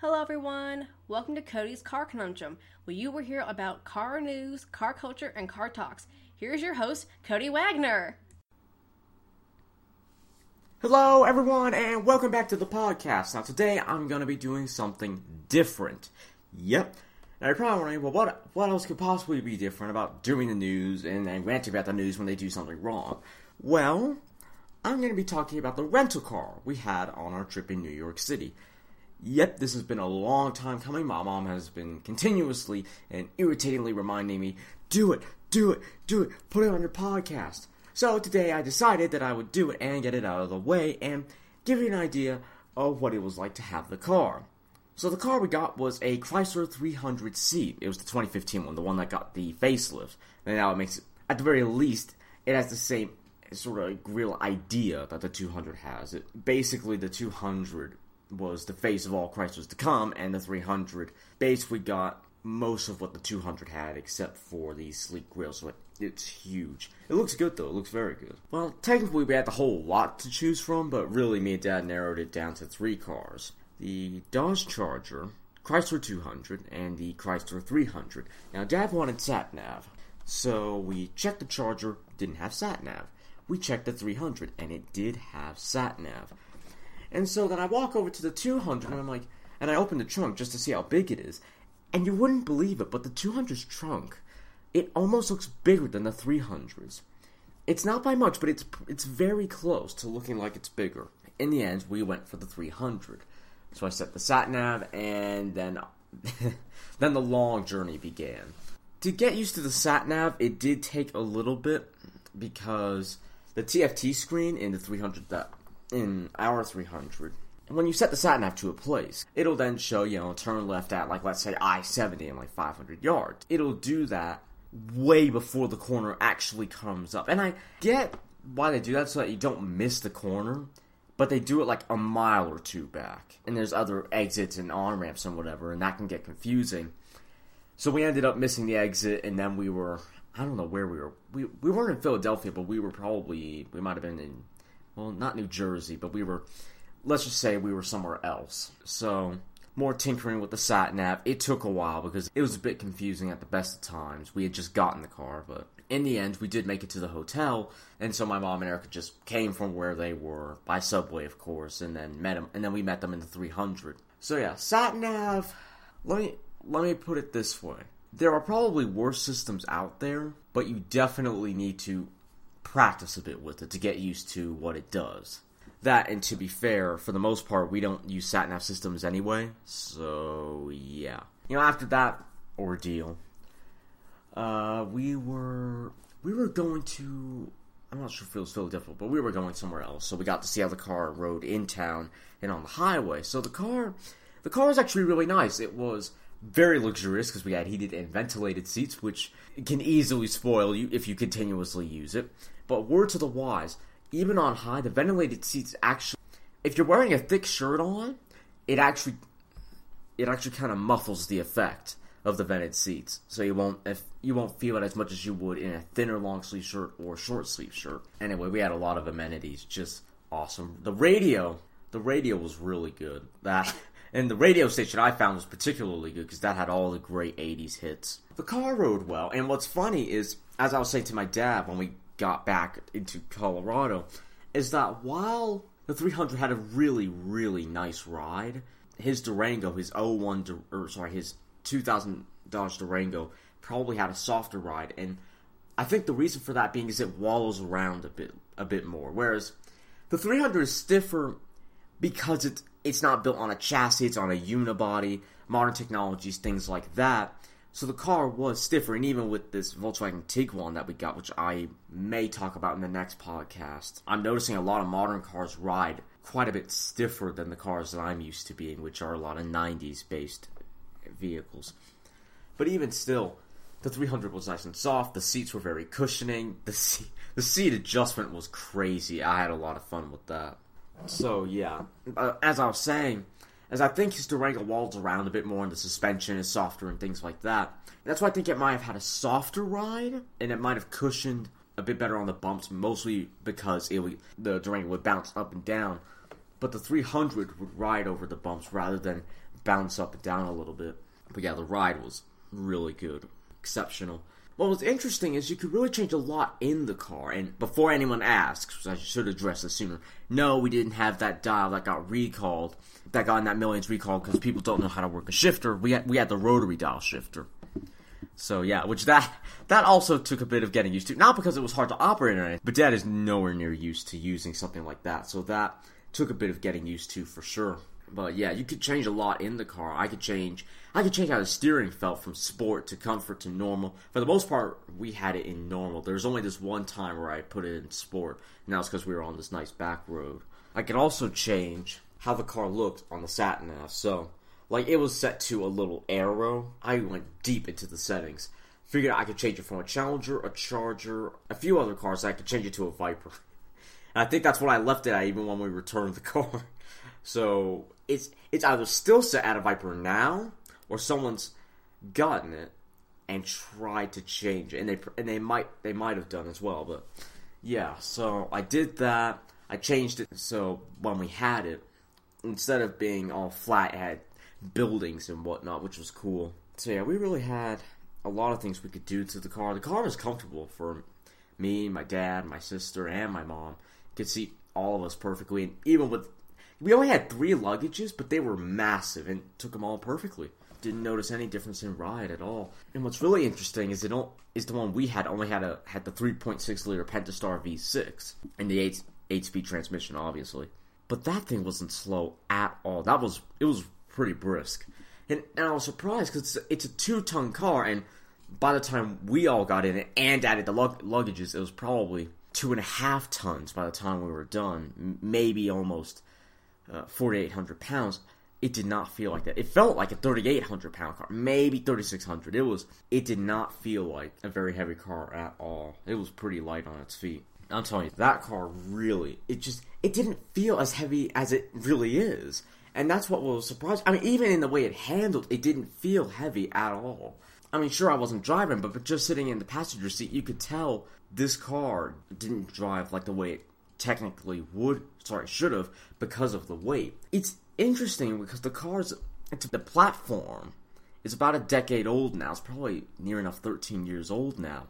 Hello, everyone. Welcome to Cody's Car Conundrum, where you will hear about car news, car culture, and car talks. Here's your host, Cody Wagner. Hello, everyone, and welcome back to the podcast. Now, today I'm going to be doing something different. Yep. Now, you're probably wondering, well, what, what else could possibly be different about doing the news and then ranting about the news when they do something wrong? Well, I'm going to be talking about the rental car we had on our trip in New York City. Yep, this has been a long time coming. My mom has been continuously and irritatingly reminding me, do it, do it, do it, put it on your podcast. So today I decided that I would do it and get it out of the way and give you an idea of what it was like to have the car. So the car we got was a Chrysler 300C. It was the 2015 one, the one that got the facelift. And now it makes it, at the very least, it has the same sort of real idea that the 200 has. It basically the 200 was the face of all Chryslers to come, and the 300 basically got most of what the 200 had, except for the sleek grille. So it, it's huge. It looks good though. It looks very good. Well, technically we had the whole lot to choose from, but really me and Dad narrowed it down to three cars: the Dodge Charger, Chrysler 200, and the Chrysler 300. Now Dad wanted sat nav, so we checked the Charger. Didn't have sat nav. We checked the 300, and it did have sat nav. And so then I walk over to the 200 and I'm like, and I open the trunk just to see how big it is. And you wouldn't believe it, but the 200's trunk, it almost looks bigger than the 300's. It's not by much, but it's it's very close to looking like it's bigger. In the end, we went for the 300. So I set the sat nav, and then then the long journey began. To get used to the sat nav, it did take a little bit because the TFT screen in the 300 that in our 300 when you set the sat nav to a place, it'll then show, you know, turn left at, like, let's say I 70 in like 500 yards. It'll do that way before the corner actually comes up. And I get why they do that so that you don't miss the corner, but they do it like a mile or two back. And there's other exits and on ramps and whatever, and that can get confusing. So we ended up missing the exit, and then we were, I don't know where we were. We, we weren't in Philadelphia, but we were probably, we might have been in, well, not New Jersey, but we were let's just say we were somewhere else. So, more tinkering with the sat nav. It took a while because it was a bit confusing at the best of times. We had just gotten the car, but in the end, we did make it to the hotel, and so my mom and Erica just came from where they were by subway, of course, and then met them, and then we met them in the 300. So yeah, sat nav. Let me let me put it this way: there are probably worse systems out there, but you definitely need to practice a bit with it to get used to what it does. That and to be fair for the most part we don't use sat nav systems anyway so yeah. You know after that ordeal uh we were we were going to i'm not sure if it was philadelphia but we were going somewhere else. So we got to see how the car rode in town and on the highway. So the car the car was actually really nice. It was very luxurious because we had heated and ventilated seats which can easily spoil you if you continuously use it but word to the wise even on high, the ventilated seats actually, if you're wearing a thick shirt on, it actually, it actually kind of muffles the effect of the vented seats, so you won't if you won't feel it as much as you would in a thinner long sleeve shirt or short sleeve shirt. Anyway, we had a lot of amenities, just awesome. The radio, the radio was really good. That and the radio station I found was particularly good because that had all the great '80s hits. The car rode well, and what's funny is, as I was saying to my dad when we got back into Colorado is that while the 300 had a really, really nice ride, his Durango, his 01, or sorry, his 2000 Dodge Durango probably had a softer ride, and I think the reason for that being is it wallows around a bit, a bit more. Whereas the 300 is stiffer because it's it's not built on a chassis; it's on a unibody, modern technologies, things like that. So the car was stiffer, and even with this Volkswagen Tiguan that we got, which I may talk about in the next podcast, I'm noticing a lot of modern cars ride quite a bit stiffer than the cars that I'm used to being, which are a lot of 90s based vehicles. But even still, the 300 was nice and soft. The seats were very cushioning. The seat, the seat adjustment was crazy. I had a lot of fun with that. So yeah, uh, as I was saying, as I think his Durango walls around a bit more and the suspension is softer and things like that. That's why I think it might have had a softer ride and it might have cushioned a bit better on the bumps, mostly because it would, the Durango would bounce up and down. But the 300 would ride over the bumps rather than bounce up and down a little bit. But yeah, the ride was really good, exceptional. What was interesting is you could really change a lot in the car. And before anyone asks, I should address this sooner. No, we didn't have that dial that got recalled, that got in that millions recall because people don't know how to work a shifter. We had we had the rotary dial shifter. So yeah, which that that also took a bit of getting used to. Not because it was hard to operate or anything, but Dad is nowhere near used to using something like that. So that took a bit of getting used to for sure. But yeah, you could change a lot in the car. I could change I could change how the steering felt from sport to comfort to normal. For the most part, we had it in normal. There was only this one time where I put it in sport, and that was because we were on this nice back road. I could also change how the car looked on the sat nav. So, like it was set to a little arrow. I went deep into the settings. Figured I could change it from a Challenger, a Charger, a few other cars. I could change it to a Viper. And I think that's what I left it at even when we returned the car. So it's it's either still set at a Viper now, or someone's gotten it and tried to change it, and they and they might they might have done as well. But yeah, so I did that. I changed it so when we had it, instead of being all flat, it had buildings and whatnot, which was cool. So yeah, we really had a lot of things we could do to the car. The car was comfortable for me, my dad, my sister, and my mom. Could see all of us perfectly, and even with we only had three luggages, but they were massive and took them all perfectly didn't notice any difference in ride at all. And what's really interesting is it don't, is the one we had only had a had the 3.6 liter Pentastar V6 and the 8 8 speed transmission, obviously. But that thing wasn't slow at all. That was it was pretty brisk, and, and I was surprised because it's, it's, a two ton car, and by the time we all got in it and added the lug- luggages, it was probably two and a half tons by the time we were done, maybe almost uh, 4,800 pounds it did not feel like that. It felt like a 3,800 pound car, maybe 3,600. It was. It did not feel like a very heavy car at all. It was pretty light on its feet. I'm telling you, that car really. It just. It didn't feel as heavy as it really is, and that's what was surprising. I mean, even in the way it handled, it didn't feel heavy at all. I mean, sure, I wasn't driving, but, but just sitting in the passenger seat, you could tell this car didn't drive like the way it technically would. Sorry, should have because of the weight. It's interesting because the car's the platform is about a decade old now. It's probably near enough 13 years old now.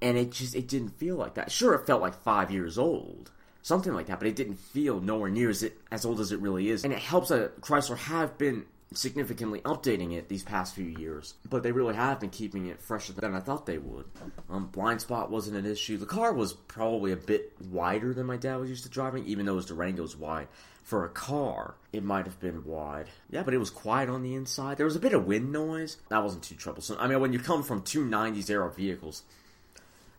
And it just it didn't feel like that. Sure, it felt like five years old, something like that, but it didn't feel nowhere near as it as old as it really is. And it helps that Chrysler have been significantly updating it these past few years, but they really have been keeping it fresher than I thought they would. Um, blind spot wasn't an issue. The car was probably a bit wider than my dad was used to driving, even though his Durango's wide for a car, it might have been wide. Yeah, but it was quiet on the inside. There was a bit of wind noise. That wasn't too troublesome. I mean, when you come from two 90s era vehicles,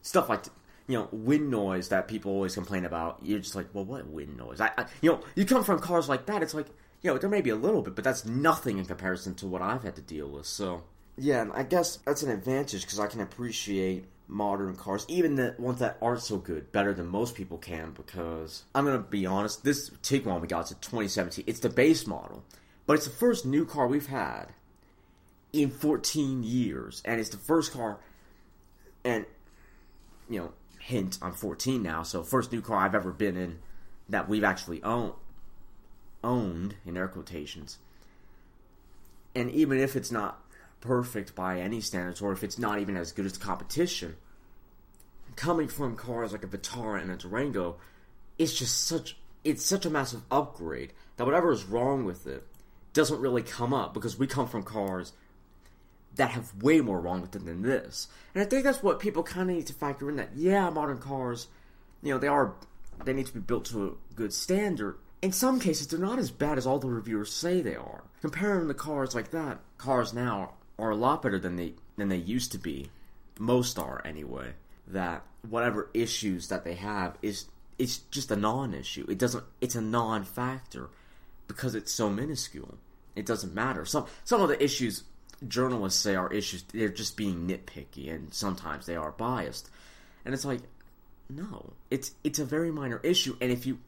stuff like, you know, wind noise that people always complain about, you're just like, well, what wind noise? I, I, you know, you come from cars like that, it's like, know, there may be a little bit, but that's nothing in comparison to what I've had to deal with. So, yeah, and I guess that's an advantage because I can appreciate modern cars, even the ones that aren't so good, better than most people can. Because I'm gonna be honest, this Tiguan we got is a 2017. It's the base model, but it's the first new car we've had in 14 years, and it's the first car. And you know, hint, I'm 14 now, so first new car I've ever been in that we've actually owned, owned in air quotations. And even if it's not perfect by any standards, or if it's not even as good as competition, coming from cars like a Vitara and a Durango, it's just such it's such a massive upgrade that whatever is wrong with it doesn't really come up because we come from cars that have way more wrong with them than this. And I think that's what people kind of need to factor in that yeah, modern cars, you know, they are they need to be built to a good standard. In some cases, they're not as bad as all the reviewers say they are. Comparing the cars like that, cars now are a lot better than they than they used to be. Most are anyway. That whatever issues that they have is it's just a non-issue. It doesn't. It's a non-factor because it's so minuscule. It doesn't matter. Some some of the issues journalists say are issues. They're just being nitpicky, and sometimes they are biased. And it's like, no, it's it's a very minor issue. And if you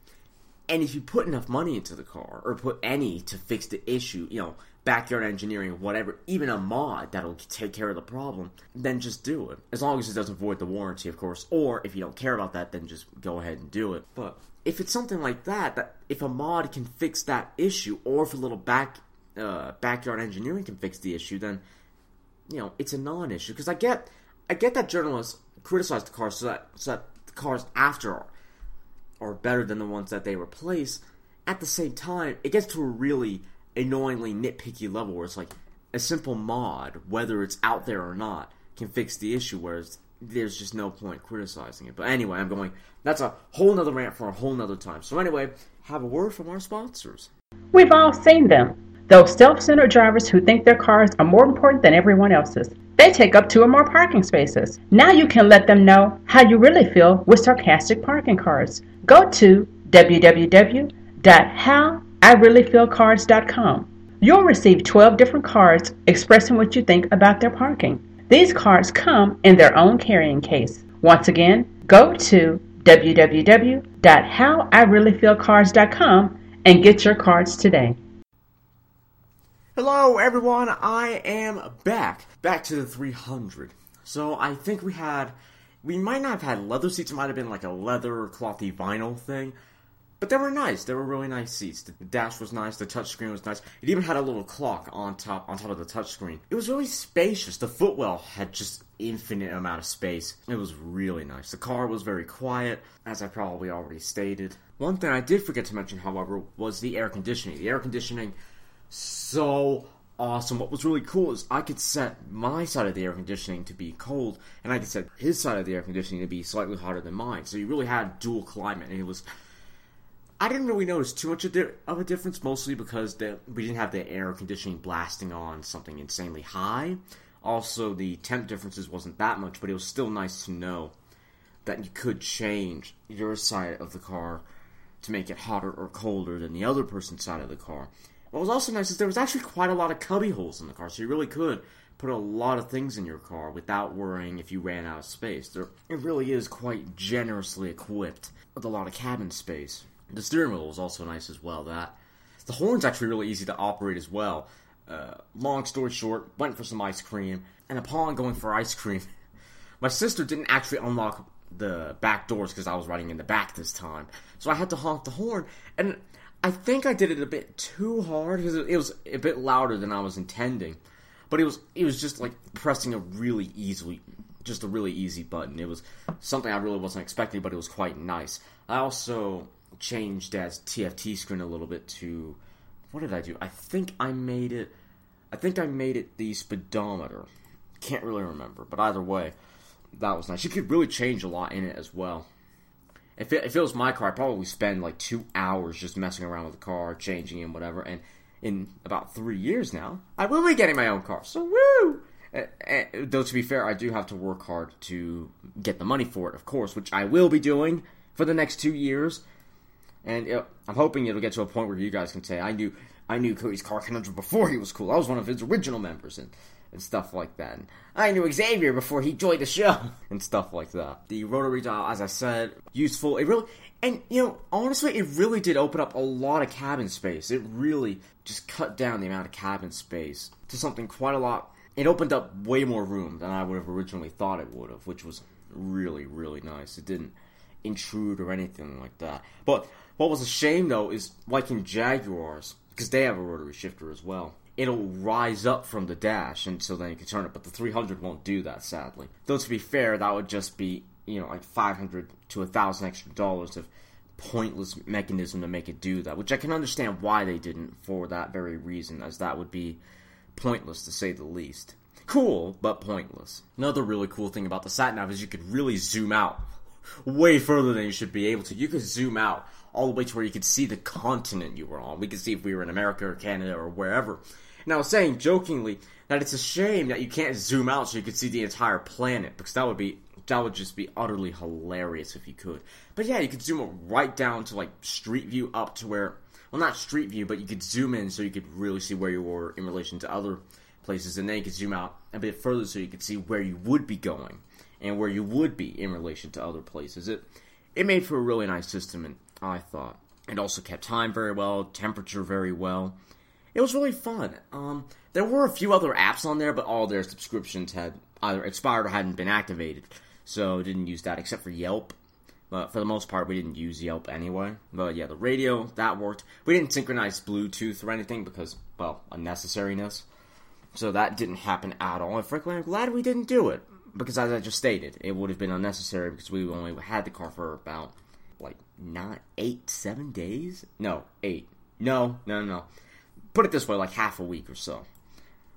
and if you put enough money into the car or put any to fix the issue, you know, backyard engineering, whatever, even a mod that'll take care of the problem, then just do it. As long as it doesn't void the warranty, of course. Or if you don't care about that, then just go ahead and do it. But if it's something like that, that if a mod can fix that issue, or if a little back uh, backyard engineering can fix the issue, then you know it's a non-issue. Because I get, I get that journalists criticize the cars so that so that the cars after are, better than the ones that they replace. At the same time, it gets to a really annoyingly nitpicky level where it's like a simple mod, whether it's out there or not, can fix the issue. Whereas there's just no point criticizing it. But anyway, I'm going. That's a whole nother rant for a whole nother time. So anyway, have a word from our sponsors. We've all seen them. Those self centered drivers who think their cars are more important than everyone else's. They take up two or more parking spaces. Now you can let them know how you really feel with sarcastic parking cards. Go to www.howireallyfeelcards.com. You'll receive 12 different cards expressing what you think about their parking. These cards come in their own carrying case. Once again, go to www.howireallyfeelcards.com and get your cards today. Hello, everyone. I am back, back to the 300. So I think we had, we might not have had leather seats. It might have been like a leather or clothy vinyl thing, but they were nice. They were really nice seats. The dash was nice. The touchscreen was nice. It even had a little clock on top, on top of the touchscreen. It was really spacious. The footwell had just infinite amount of space. It was really nice. The car was very quiet, as I probably already stated. One thing I did forget to mention, however, was the air conditioning. The air conditioning so awesome. What was really cool is I could set my side of the air conditioning to be cold, and I could set his side of the air conditioning to be slightly hotter than mine. So you really had dual climate, and it was. I didn't really notice too much of a difference, mostly because the, we didn't have the air conditioning blasting on something insanely high. Also, the temp differences wasn't that much, but it was still nice to know that you could change your side of the car to make it hotter or colder than the other person's side of the car. What was also nice is there was actually quite a lot of cubby holes in the car, so you really could put a lot of things in your car without worrying if you ran out of space. There, it really is quite generously equipped with a lot of cabin space. The steering wheel was also nice as well. That the horn's actually really easy to operate as well. Uh, long story short, went for some ice cream, and upon going for ice cream, my sister didn't actually unlock the back doors because I was riding in the back this time. So I had to honk the horn, and I think I did it a bit too hard because it was a bit louder than I was intending. But it was it was just like pressing a really easily just a really easy button. It was something I really wasn't expecting, but it was quite nice. I also changed Dad's TFT screen a little bit to what did I do? I think I made it I think I made it the speedometer. Can't really remember, but either way, that was nice. You could really change a lot in it as well. If it, if it was my car, I'd probably spend like two hours just messing around with the car, changing and whatever. And in about three years now, I will be getting my own car. So woo! Though to be fair, I do have to work hard to get the money for it, of course, which I will be doing for the next two years. And it, I'm hoping it'll get to a point where you guys can say I knew I knew Cody's car conundrum before he was cool. I was one of his original members, and and stuff like that. I knew Xavier before he joined the show and stuff like that. The rotary dial, as I said, useful. It really, and you know, honestly, it really did open up a lot of cabin space. It really just cut down the amount of cabin space to something quite a lot. It opened up way more room than I would have originally thought it would have, which was really, really nice. It didn't intrude or anything like that. But what was a shame though is like in Jaguars, because they have a rotary shifter as well it'll rise up from the dash, until then you can turn it. But the 300 won't do that, sadly. Though to be fair, that would just be you know like 500 to a thousand extra dollars of pointless mechanism to make it do that. Which I can understand why they didn't for that very reason, as that would be pointless to say the least. Cool, but pointless. Another really cool thing about the sat nav is you could really zoom out way further than you should be able to. You could zoom out all the way to where you could see the continent you were on. We could see if we were in America or Canada or wherever. Was saying jokingly that it's a shame that you can't zoom out so you could see the entire planet because that would be that would just be utterly hilarious if you could. But yeah, you could zoom right down to like street view up to where well not street view, but you could zoom in so you could really see where you were in relation to other places and then you could zoom out a bit further so you could see where you would be going and where you would be in relation to other places. It it made for a really nice system and I thought. It also kept time very well, temperature very well it was really fun. Um, there were a few other apps on there, but all their subscriptions had either expired or hadn't been activated, so didn't use that except for Yelp, But for the most part, we didn't use Yelp anyway. But yeah, the radio, that worked. We didn't synchronize Bluetooth or anything because, well, unnecessariness. So that didn't happen at all. And frankly, I'm glad we didn't do it. Because as I just stated, it would have been unnecessary because we only had the car for about, like, not eight, seven days? No, eight. No, no, no. Put it this way, like half a week or so.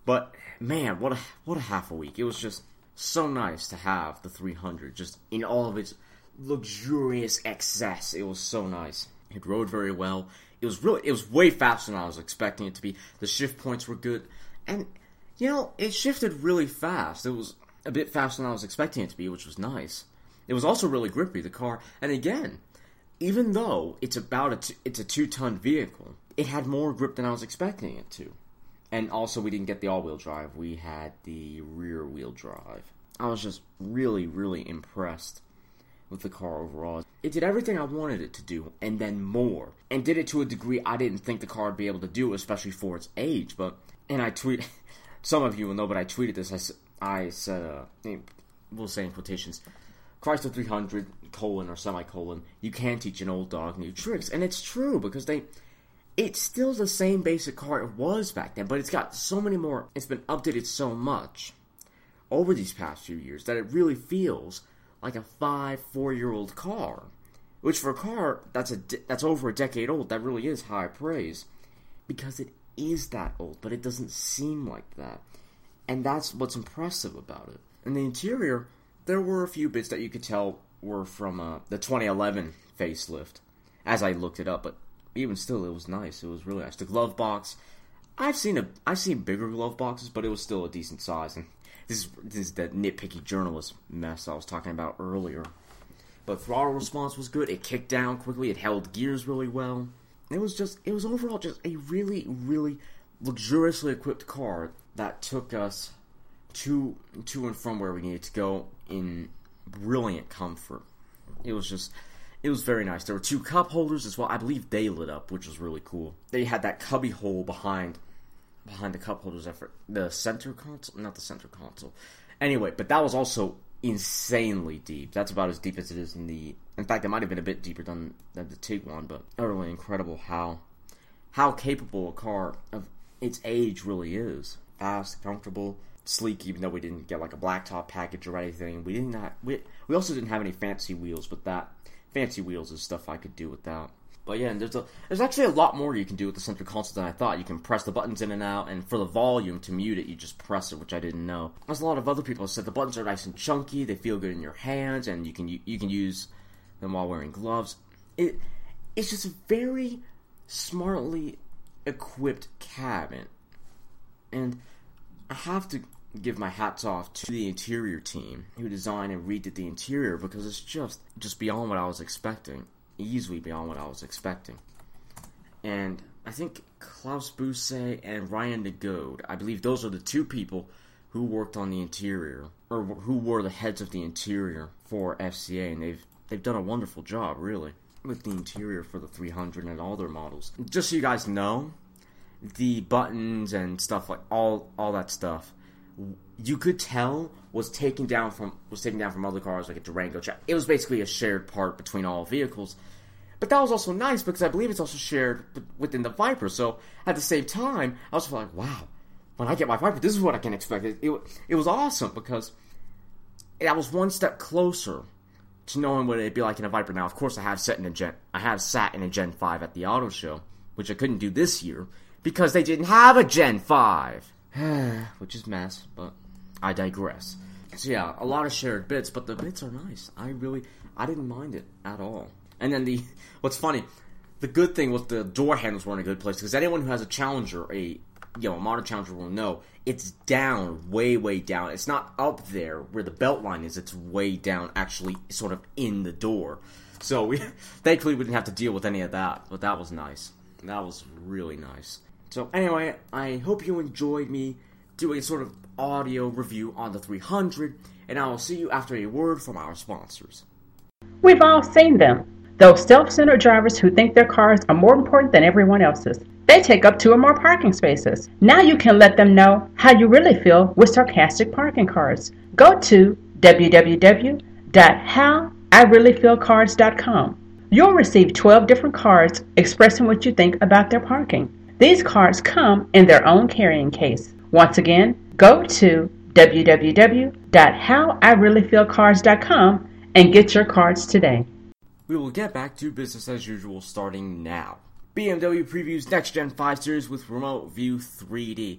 But man, what a what a half a week. It was just so nice to have the 300 just in all of its luxurious excess. It was so nice. It rode very well. It was really it was way faster than I was expecting it to be. The shift points were good. And you know, it shifted really fast. It was a bit faster than I was expecting it to be, which was nice. It was also really grippy the car. And again, even though it's about a t- it's a 2-ton vehicle, it had more grip than I was expecting it to. And also, we didn't get the all wheel drive, we had the rear wheel drive. I was just really, really impressed with the car overall. It did everything I wanted it to do, and then more. And did it to a degree I didn't think the car would be able to do, especially for its age. But, and I tweet, some of you will know, but I tweeted this. I, I said, uh, we'll say in quotations, Chrysler 300, colon, or semicolon, you can teach an old dog new tricks. And it's true, because they, it's still the same basic car it was back then, but it's got so many more, it's been updated so much over these past few years that it really feels like a five, four year old car. Which for a car that's a that's over a decade old, that really is high praise, because it is that old, but it doesn't seem like that, and that's what's impressive about it. In the interior, there were a few bits that you could tell were from uh, the 2011 facelift, as I looked it up, but even still, it was nice. It was really nice. The glove box, I've seen a I've seen bigger glove boxes, but it was still a decent size. And this is this is the nitpicky journalist mess I was talking about earlier. But throttle response was good. It kicked down quickly. It held gears really well. It was just it was overall just a really really luxuriously equipped car that took us to to and from where we needed to go in brilliant comfort. It was just it was very nice. There were two cup holders as well. I believe they lit up, which was really cool. They had that cubby hole behind behind the cup holders effort. The center console, not the center console. Anyway, but that was also insanely deep. That's about as deep as it is in the. In fact, it might have been a bit deeper than, than the Tiguan, but utterly incredible how how capable a car of its age really is. Fast, comfortable, sleek. Even though we didn't get like a blacktop package or anything, we didn't. Have, we we also didn't have any fancy wheels, but that fancy wheels is stuff I could do without. But yeah, there's a there's actually a lot more you can do with the center console than I thought. You can press the buttons in and out, and for the volume to mute it, you just press it, which I didn't know. As a lot of other people said, the buttons are nice and chunky. They feel good in your hands, and you can you can use them while wearing gloves. It it's just a very smartly equipped cabin, and I have to give my hats off to the interior team who designed and redid the interior because it's just just beyond what I was expecting easily beyond what I was expecting. And I think Klaus Busse and Ryan Nagode, I believe those are the two people who worked on the interior, or who were the heads of the interior for FCA, and they've they've done a wonderful job, really, with the interior for the 300 and all their models. Just so you guys know, the buttons and stuff like all all that stuff, you could tell was taken down from was taken down from other cars like a Durango. It was basically a shared part between all vehicles. But that was also nice because I believe it's also shared within the Viper. So at the same time, I was like, wow, when I get my Viper, this is what I can expect. It, it, it was awesome because I was one step closer to knowing what it'd be like in a Viper. Now, of course, I have sat in a Gen, I have sat in a Gen Five at the auto show, which I couldn't do this year because they didn't have a Gen Five, which is mess. But I digress. So yeah, a lot of shared bits, but the bits are nice. I really, I didn't mind it at all. And then the, what's funny, the good thing was the door handles were in a good place because anyone who has a Challenger, a you know, a modern Challenger will know it's down, way, way down. It's not up there where the belt line is. It's way down, actually, sort of in the door. So we, thankfully, we didn't have to deal with any of that. But that was nice. That was really nice. So anyway, I hope you enjoyed me doing sort of audio review on the 300, and I will see you after a word from our sponsors. We've all seen them. Those self centered drivers who think their cars are more important than everyone else's. They take up two or more parking spaces. Now you can let them know how you really feel with sarcastic parking cards. Go to www.how howIreallyFeelCards.com. You'll receive 12 different cards expressing what you think about their parking. These cards come in their own carrying case. Once again, go to www.howIreallyFeelCards.com and get your cards today. We will get back to business as usual starting now. BMW previews next gen 5 Series with remote view 3D.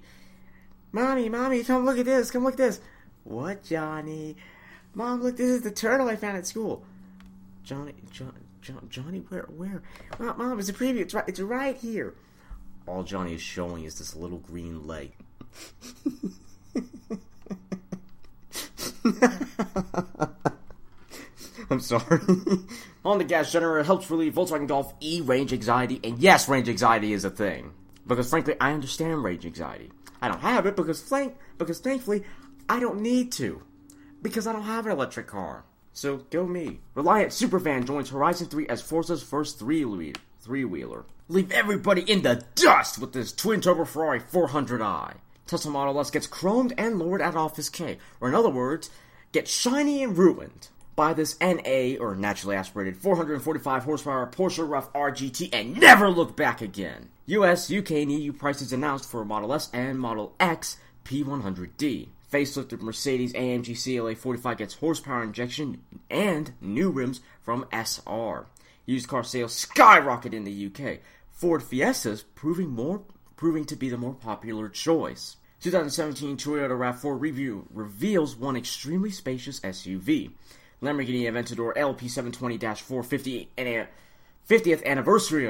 Mommy, mommy, come look at this, come look at this. What, Johnny? Mom, look, this is the turtle I found at school. Johnny, John, John, Johnny, where, where? Mom, Mom, it's a preview. It's right, it's right here. All Johnny is showing is this little green leg. I'm sorry. On the gas generator helps relieve Volkswagen Golf E range anxiety, and yes, range anxiety is a thing. Because frankly, I understand range anxiety. I don't have it because flank because thankfully I don't need to. Because I don't have an electric car. So go me. Reliant Supervan joins Horizon 3 as Forza's first three three wheeler. Leave everybody in the dust with this twin turbo Ferrari 400i. Tesla Model S gets chromed and lowered at Office K, or in other words, gets shiny and ruined by this NA or naturally aspirated 445 horsepower Porsche RUF RGT and never look back again. US, UK, and EU prices announced for Model S and Model X P100D. Facelifted Mercedes AMG CLA 45 gets horsepower injection and new rims from SR. Used car sales skyrocket in the UK. Ford Fiestas proving more proving to be the more popular choice. 2017 Toyota RAV4 review reveals one extremely spacious SUV. Lamborghini Aventador LP720-450 and a 50th anniversary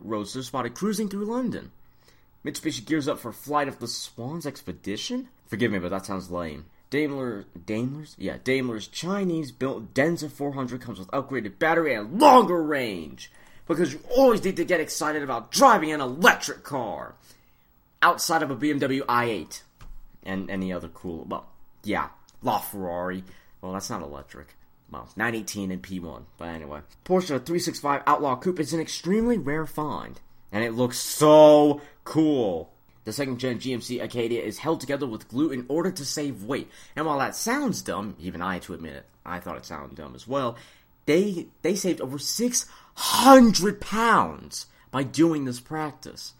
roadster spotted cruising through London. Mitsubishi gears up for Flight of the Swans expedition? Forgive me, but that sounds lame. Daimler, Daimler's? Yeah, Daimler's Chinese built Denza 400 comes with upgraded battery and longer range. Because you always need to get excited about driving an electric car. Outside of a BMW i8. And any other cool, well, yeah, LaFerrari. Well, that's not electric. Well, 918 and P1. But anyway. Porsche 365 Outlaw Coupe is an extremely rare find. And it looks so cool. The second gen GMC Acadia is held together with glue in order to save weight. And while that sounds dumb, even I to admit it, I thought it sounded dumb as well. They they saved over 600 pounds by doing this practice.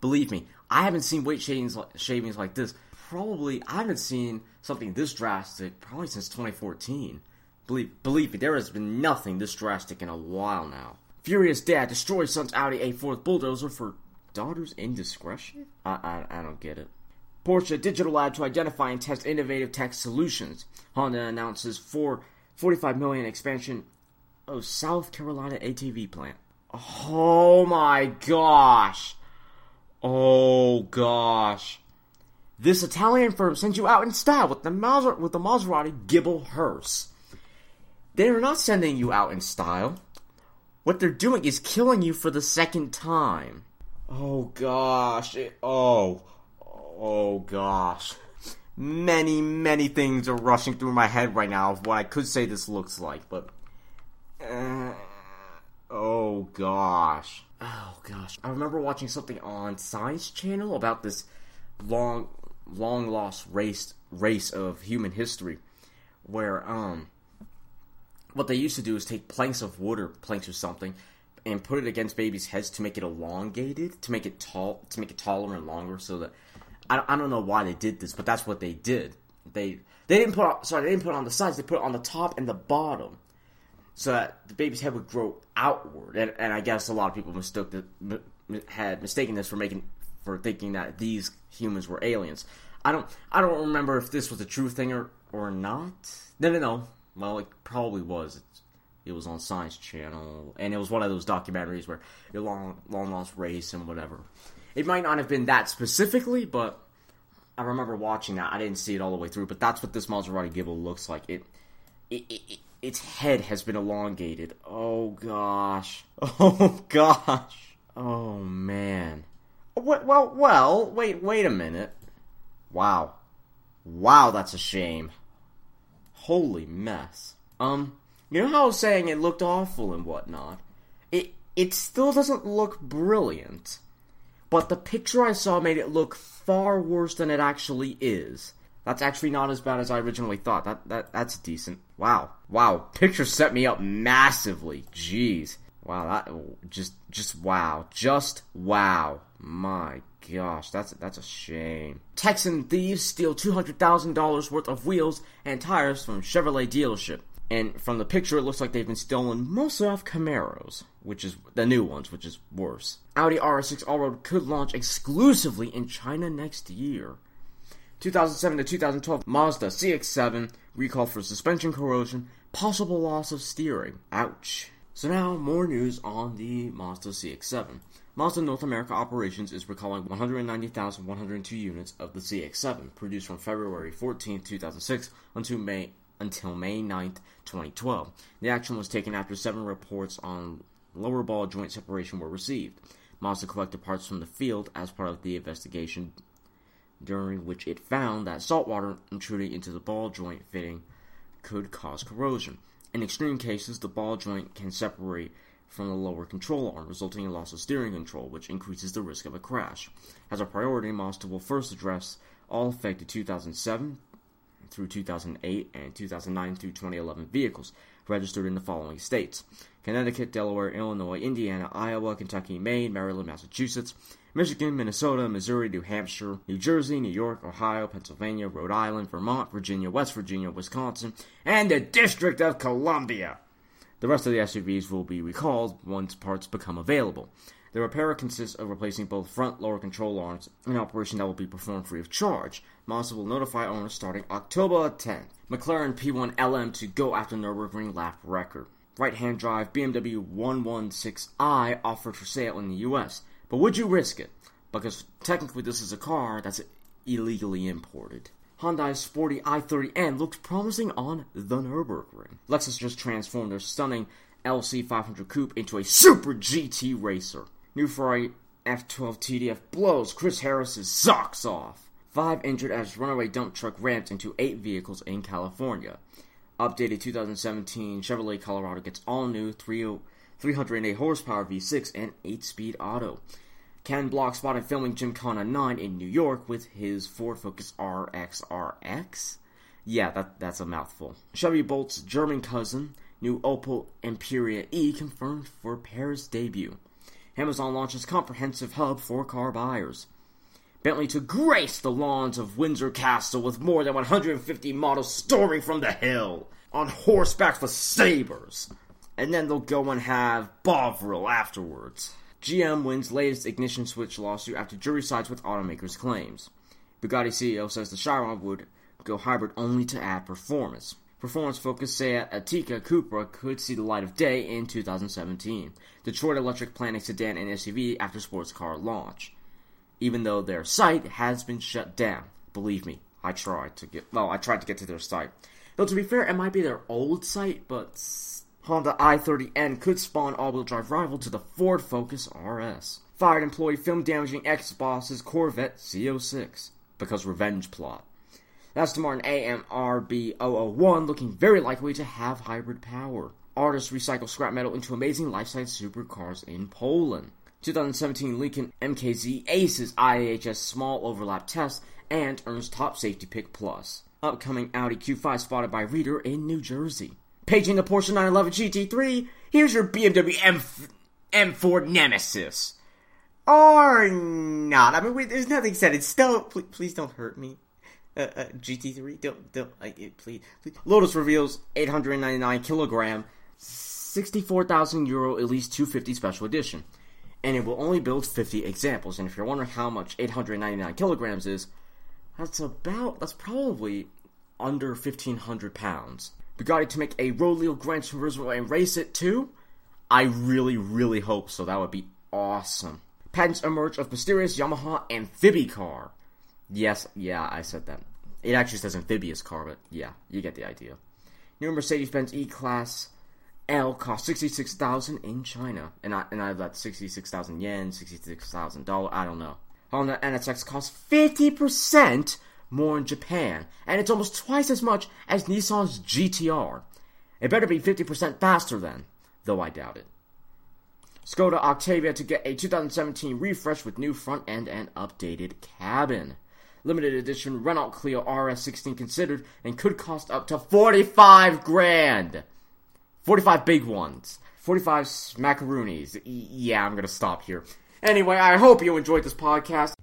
Believe me, I haven't seen weight shavings, shavings like this. Probably, I haven't seen something this drastic probably since 2014. Believe, believe me, there has been nothing this drastic in a while now. Furious dad destroys son's Audi A4 bulldozer for daughter's indiscretion? I, I, I don't get it. Porsche Digital Lab to identify and test innovative tech solutions. Honda announces 4, 45 million expansion of South Carolina ATV plant. Oh my gosh. Oh gosh. This Italian firm sends you out in style with the Maser- with the Maserati Ghibli hearse. They are not sending you out in style. What they're doing is killing you for the second time. Oh gosh. It, oh. Oh gosh. Many, many things are rushing through my head right now of what I could say this looks like, but. Uh, oh gosh. Oh gosh. I remember watching something on Science Channel about this long, long lost race race of human history, where um, what they used to do is take planks of wood or planks or something, and put it against babies' heads to make it elongated, to make it tall, to make it taller and longer, so that I, I don't know why they did this, but that's what they did. They they didn't put on, sorry they didn't put it on the sides, they put it on the top and the bottom, so that the baby's head would grow outward. And, and I guess a lot of people mistook the, had mistaken this for making for thinking that these humans were aliens. I don't I don't remember if this was a true thing or or not. No no no. Well, it probably was. It's, it was on Science Channel, and it was one of those documentaries where a long, long lost race and whatever. It might not have been that specifically, but I remember watching that. I didn't see it all the way through, but that's what this Maserati Ghibli looks like. It, it, it, it its head has been elongated. Oh gosh. Oh gosh. Oh man. Well, well, well. Wait, wait a minute. Wow. Wow, that's a shame. Holy mess. Um, you know how I was saying it looked awful and whatnot? It it still doesn't look brilliant. But the picture I saw made it look far worse than it actually is. That's actually not as bad as I originally thought. That that that's decent. Wow. Wow. Picture set me up massively. Jeez. Wow, that just just wow. Just wow. My gosh, that's that's a shame. Texan thieves steal two hundred thousand dollars worth of wheels and tires from Chevrolet dealership. And from the picture, it looks like they've been stolen mostly off Camaros, which is the new ones, which is worse. Audi RS6 Allroad could launch exclusively in China next year. 2007 to 2012 Mazda CX-7 recall for suspension corrosion, possible loss of steering. Ouch. So now more news on the Mazda CX-7. Mazda North America Operations is recalling 190,102 units of the CX-7, produced from February 14, 2006 until May until May 9, 2012. The action was taken after seven reports on lower ball joint separation were received. Mazda collected parts from the field as part of the investigation, during which it found that salt water intruding into the ball joint fitting could cause corrosion. In extreme cases, the ball joint can separate from the lower control arm, resulting in loss of steering control, which increases the risk of a crash. As a priority, Mazda will first address all affected 2007 through 2008 and 2009 through 2011 vehicles registered in the following states Connecticut, Delaware, Illinois, Indiana, Iowa, Kentucky, Maine, Maryland, Massachusetts, Michigan, Minnesota, Missouri, New Hampshire, New Jersey, New York, Ohio, Pennsylvania, Rhode Island, Vermont, Virginia, West Virginia, Wisconsin, and the District of Columbia. The rest of the SUVs will be recalled once parts become available. The repair consists of replacing both front lower control arms, an operation that will be performed free of charge. Mazda will notify owners starting October 10th. McLaren P1 LM to go after Nürburgring lap record. Right hand drive BMW 116i offered for sale in the US. But would you risk it? Because technically, this is a car that's illegally imported. Hyundai's sporty i30N looks promising on the Nürburgring. Lexus just transformed their stunning LC500 coupe into a super GT racer. New Ferrari F12 TDF blows Chris Harris's socks off. Five injured as runaway dump truck rammed into eight vehicles in California. Updated 2017 Chevrolet Colorado gets all new 308 horsepower V6 and 8 speed auto. Ken Block spotted filming Gymkhana 9 in New York with his Ford Focus RXRX. Yeah, that, that's a mouthful. Chevy Bolt's German cousin, new Opel Imperia E, confirmed for Paris debut. Amazon launches comprehensive hub for car buyers. Bentley to grace the lawns of Windsor Castle with more than 150 models storming from the hill on horseback with sabers. And then they'll go and have Bovril afterwards. GM wins latest ignition switch lawsuit after jury sides with automakers' claims. Bugatti CEO says the Chiron would go hybrid only to add performance. Performance-focused Seat Ateca Cupra could see the light of day in 2017. Detroit Electric planning sedan and SUV after sports car launch. Even though their site has been shut down. Believe me, I tried to get well, I tried to get to their site. Though to be fair, it might be their old site, but Honda i30N could spawn all-wheel drive rival to the Ford Focus RS. Fired employee film damaging ex-boss's Corvette Z06 because revenge plot. That's Aston Martin AMRB 001 looking very likely to have hybrid power. Artists recycle scrap metal into amazing life-size supercars in Poland. 2017 Lincoln MKZ aces IIHS small overlap test and earns top safety pick plus. Upcoming Audi Q5 spotted by Reader in New Jersey. Paging the Porsche 911 GT3, here's your BMW M M4 Nemesis. Or not. I mean, wait, there's nothing said. It's still. Please, please don't hurt me. Uh, uh, GT3, don't, don't, please, please. Lotus reveals 899 kilogram, 64,000 euro, at least 250 special edition. And it will only build 50 examples. And if you're wondering how much 899 kilograms is, that's about, that's probably under 1,500 pounds. Bugatti to make a Roleal Grand Turismo and race it too? I really, really hope so. That would be awesome. Patents emerge of mysterious Yamaha amphibious car. Yes, yeah, I said that. It actually says amphibious car, but yeah, you get the idea. New Mercedes-Benz E-Class L cost sixty-six thousand in China, and I and I that sixty-six thousand yen, sixty-six thousand dollar. I don't know. Honda NSX costs fifty percent more in Japan, and it's almost twice as much as Nissan's GTR. It better be 50% faster then, though I doubt it. Skoda Octavia to get a 2017 refresh with new front end and updated cabin. limited edition Renault Clio RS16 considered and could cost up to 45 grand. 45 big ones. 45 smackaroonies. Yeah, I'm gonna stop here. Anyway, I hope you enjoyed this podcast.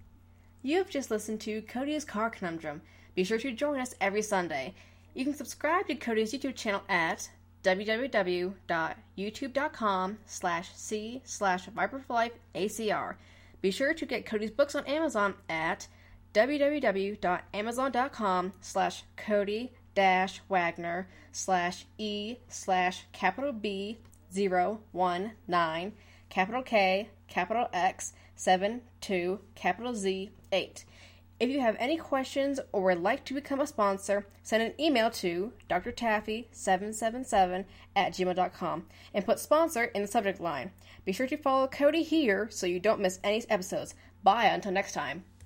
You have just listened to Cody's Car Conundrum. Be sure to join us every Sunday. You can subscribe to Cody's YouTube channel at www.youtube.com slash c slash viperforlifeacr. Be sure to get Cody's books on Amazon at www.amazon.com slash Cody dash Wagner slash E slash capital B zero one nine capital K capital X seven two capital Z eight. If you have any questions or would like to become a sponsor, send an email to drtaffy777 at gmail.com and put sponsor in the subject line. Be sure to follow Cody here so you don't miss any episodes. Bye until next time.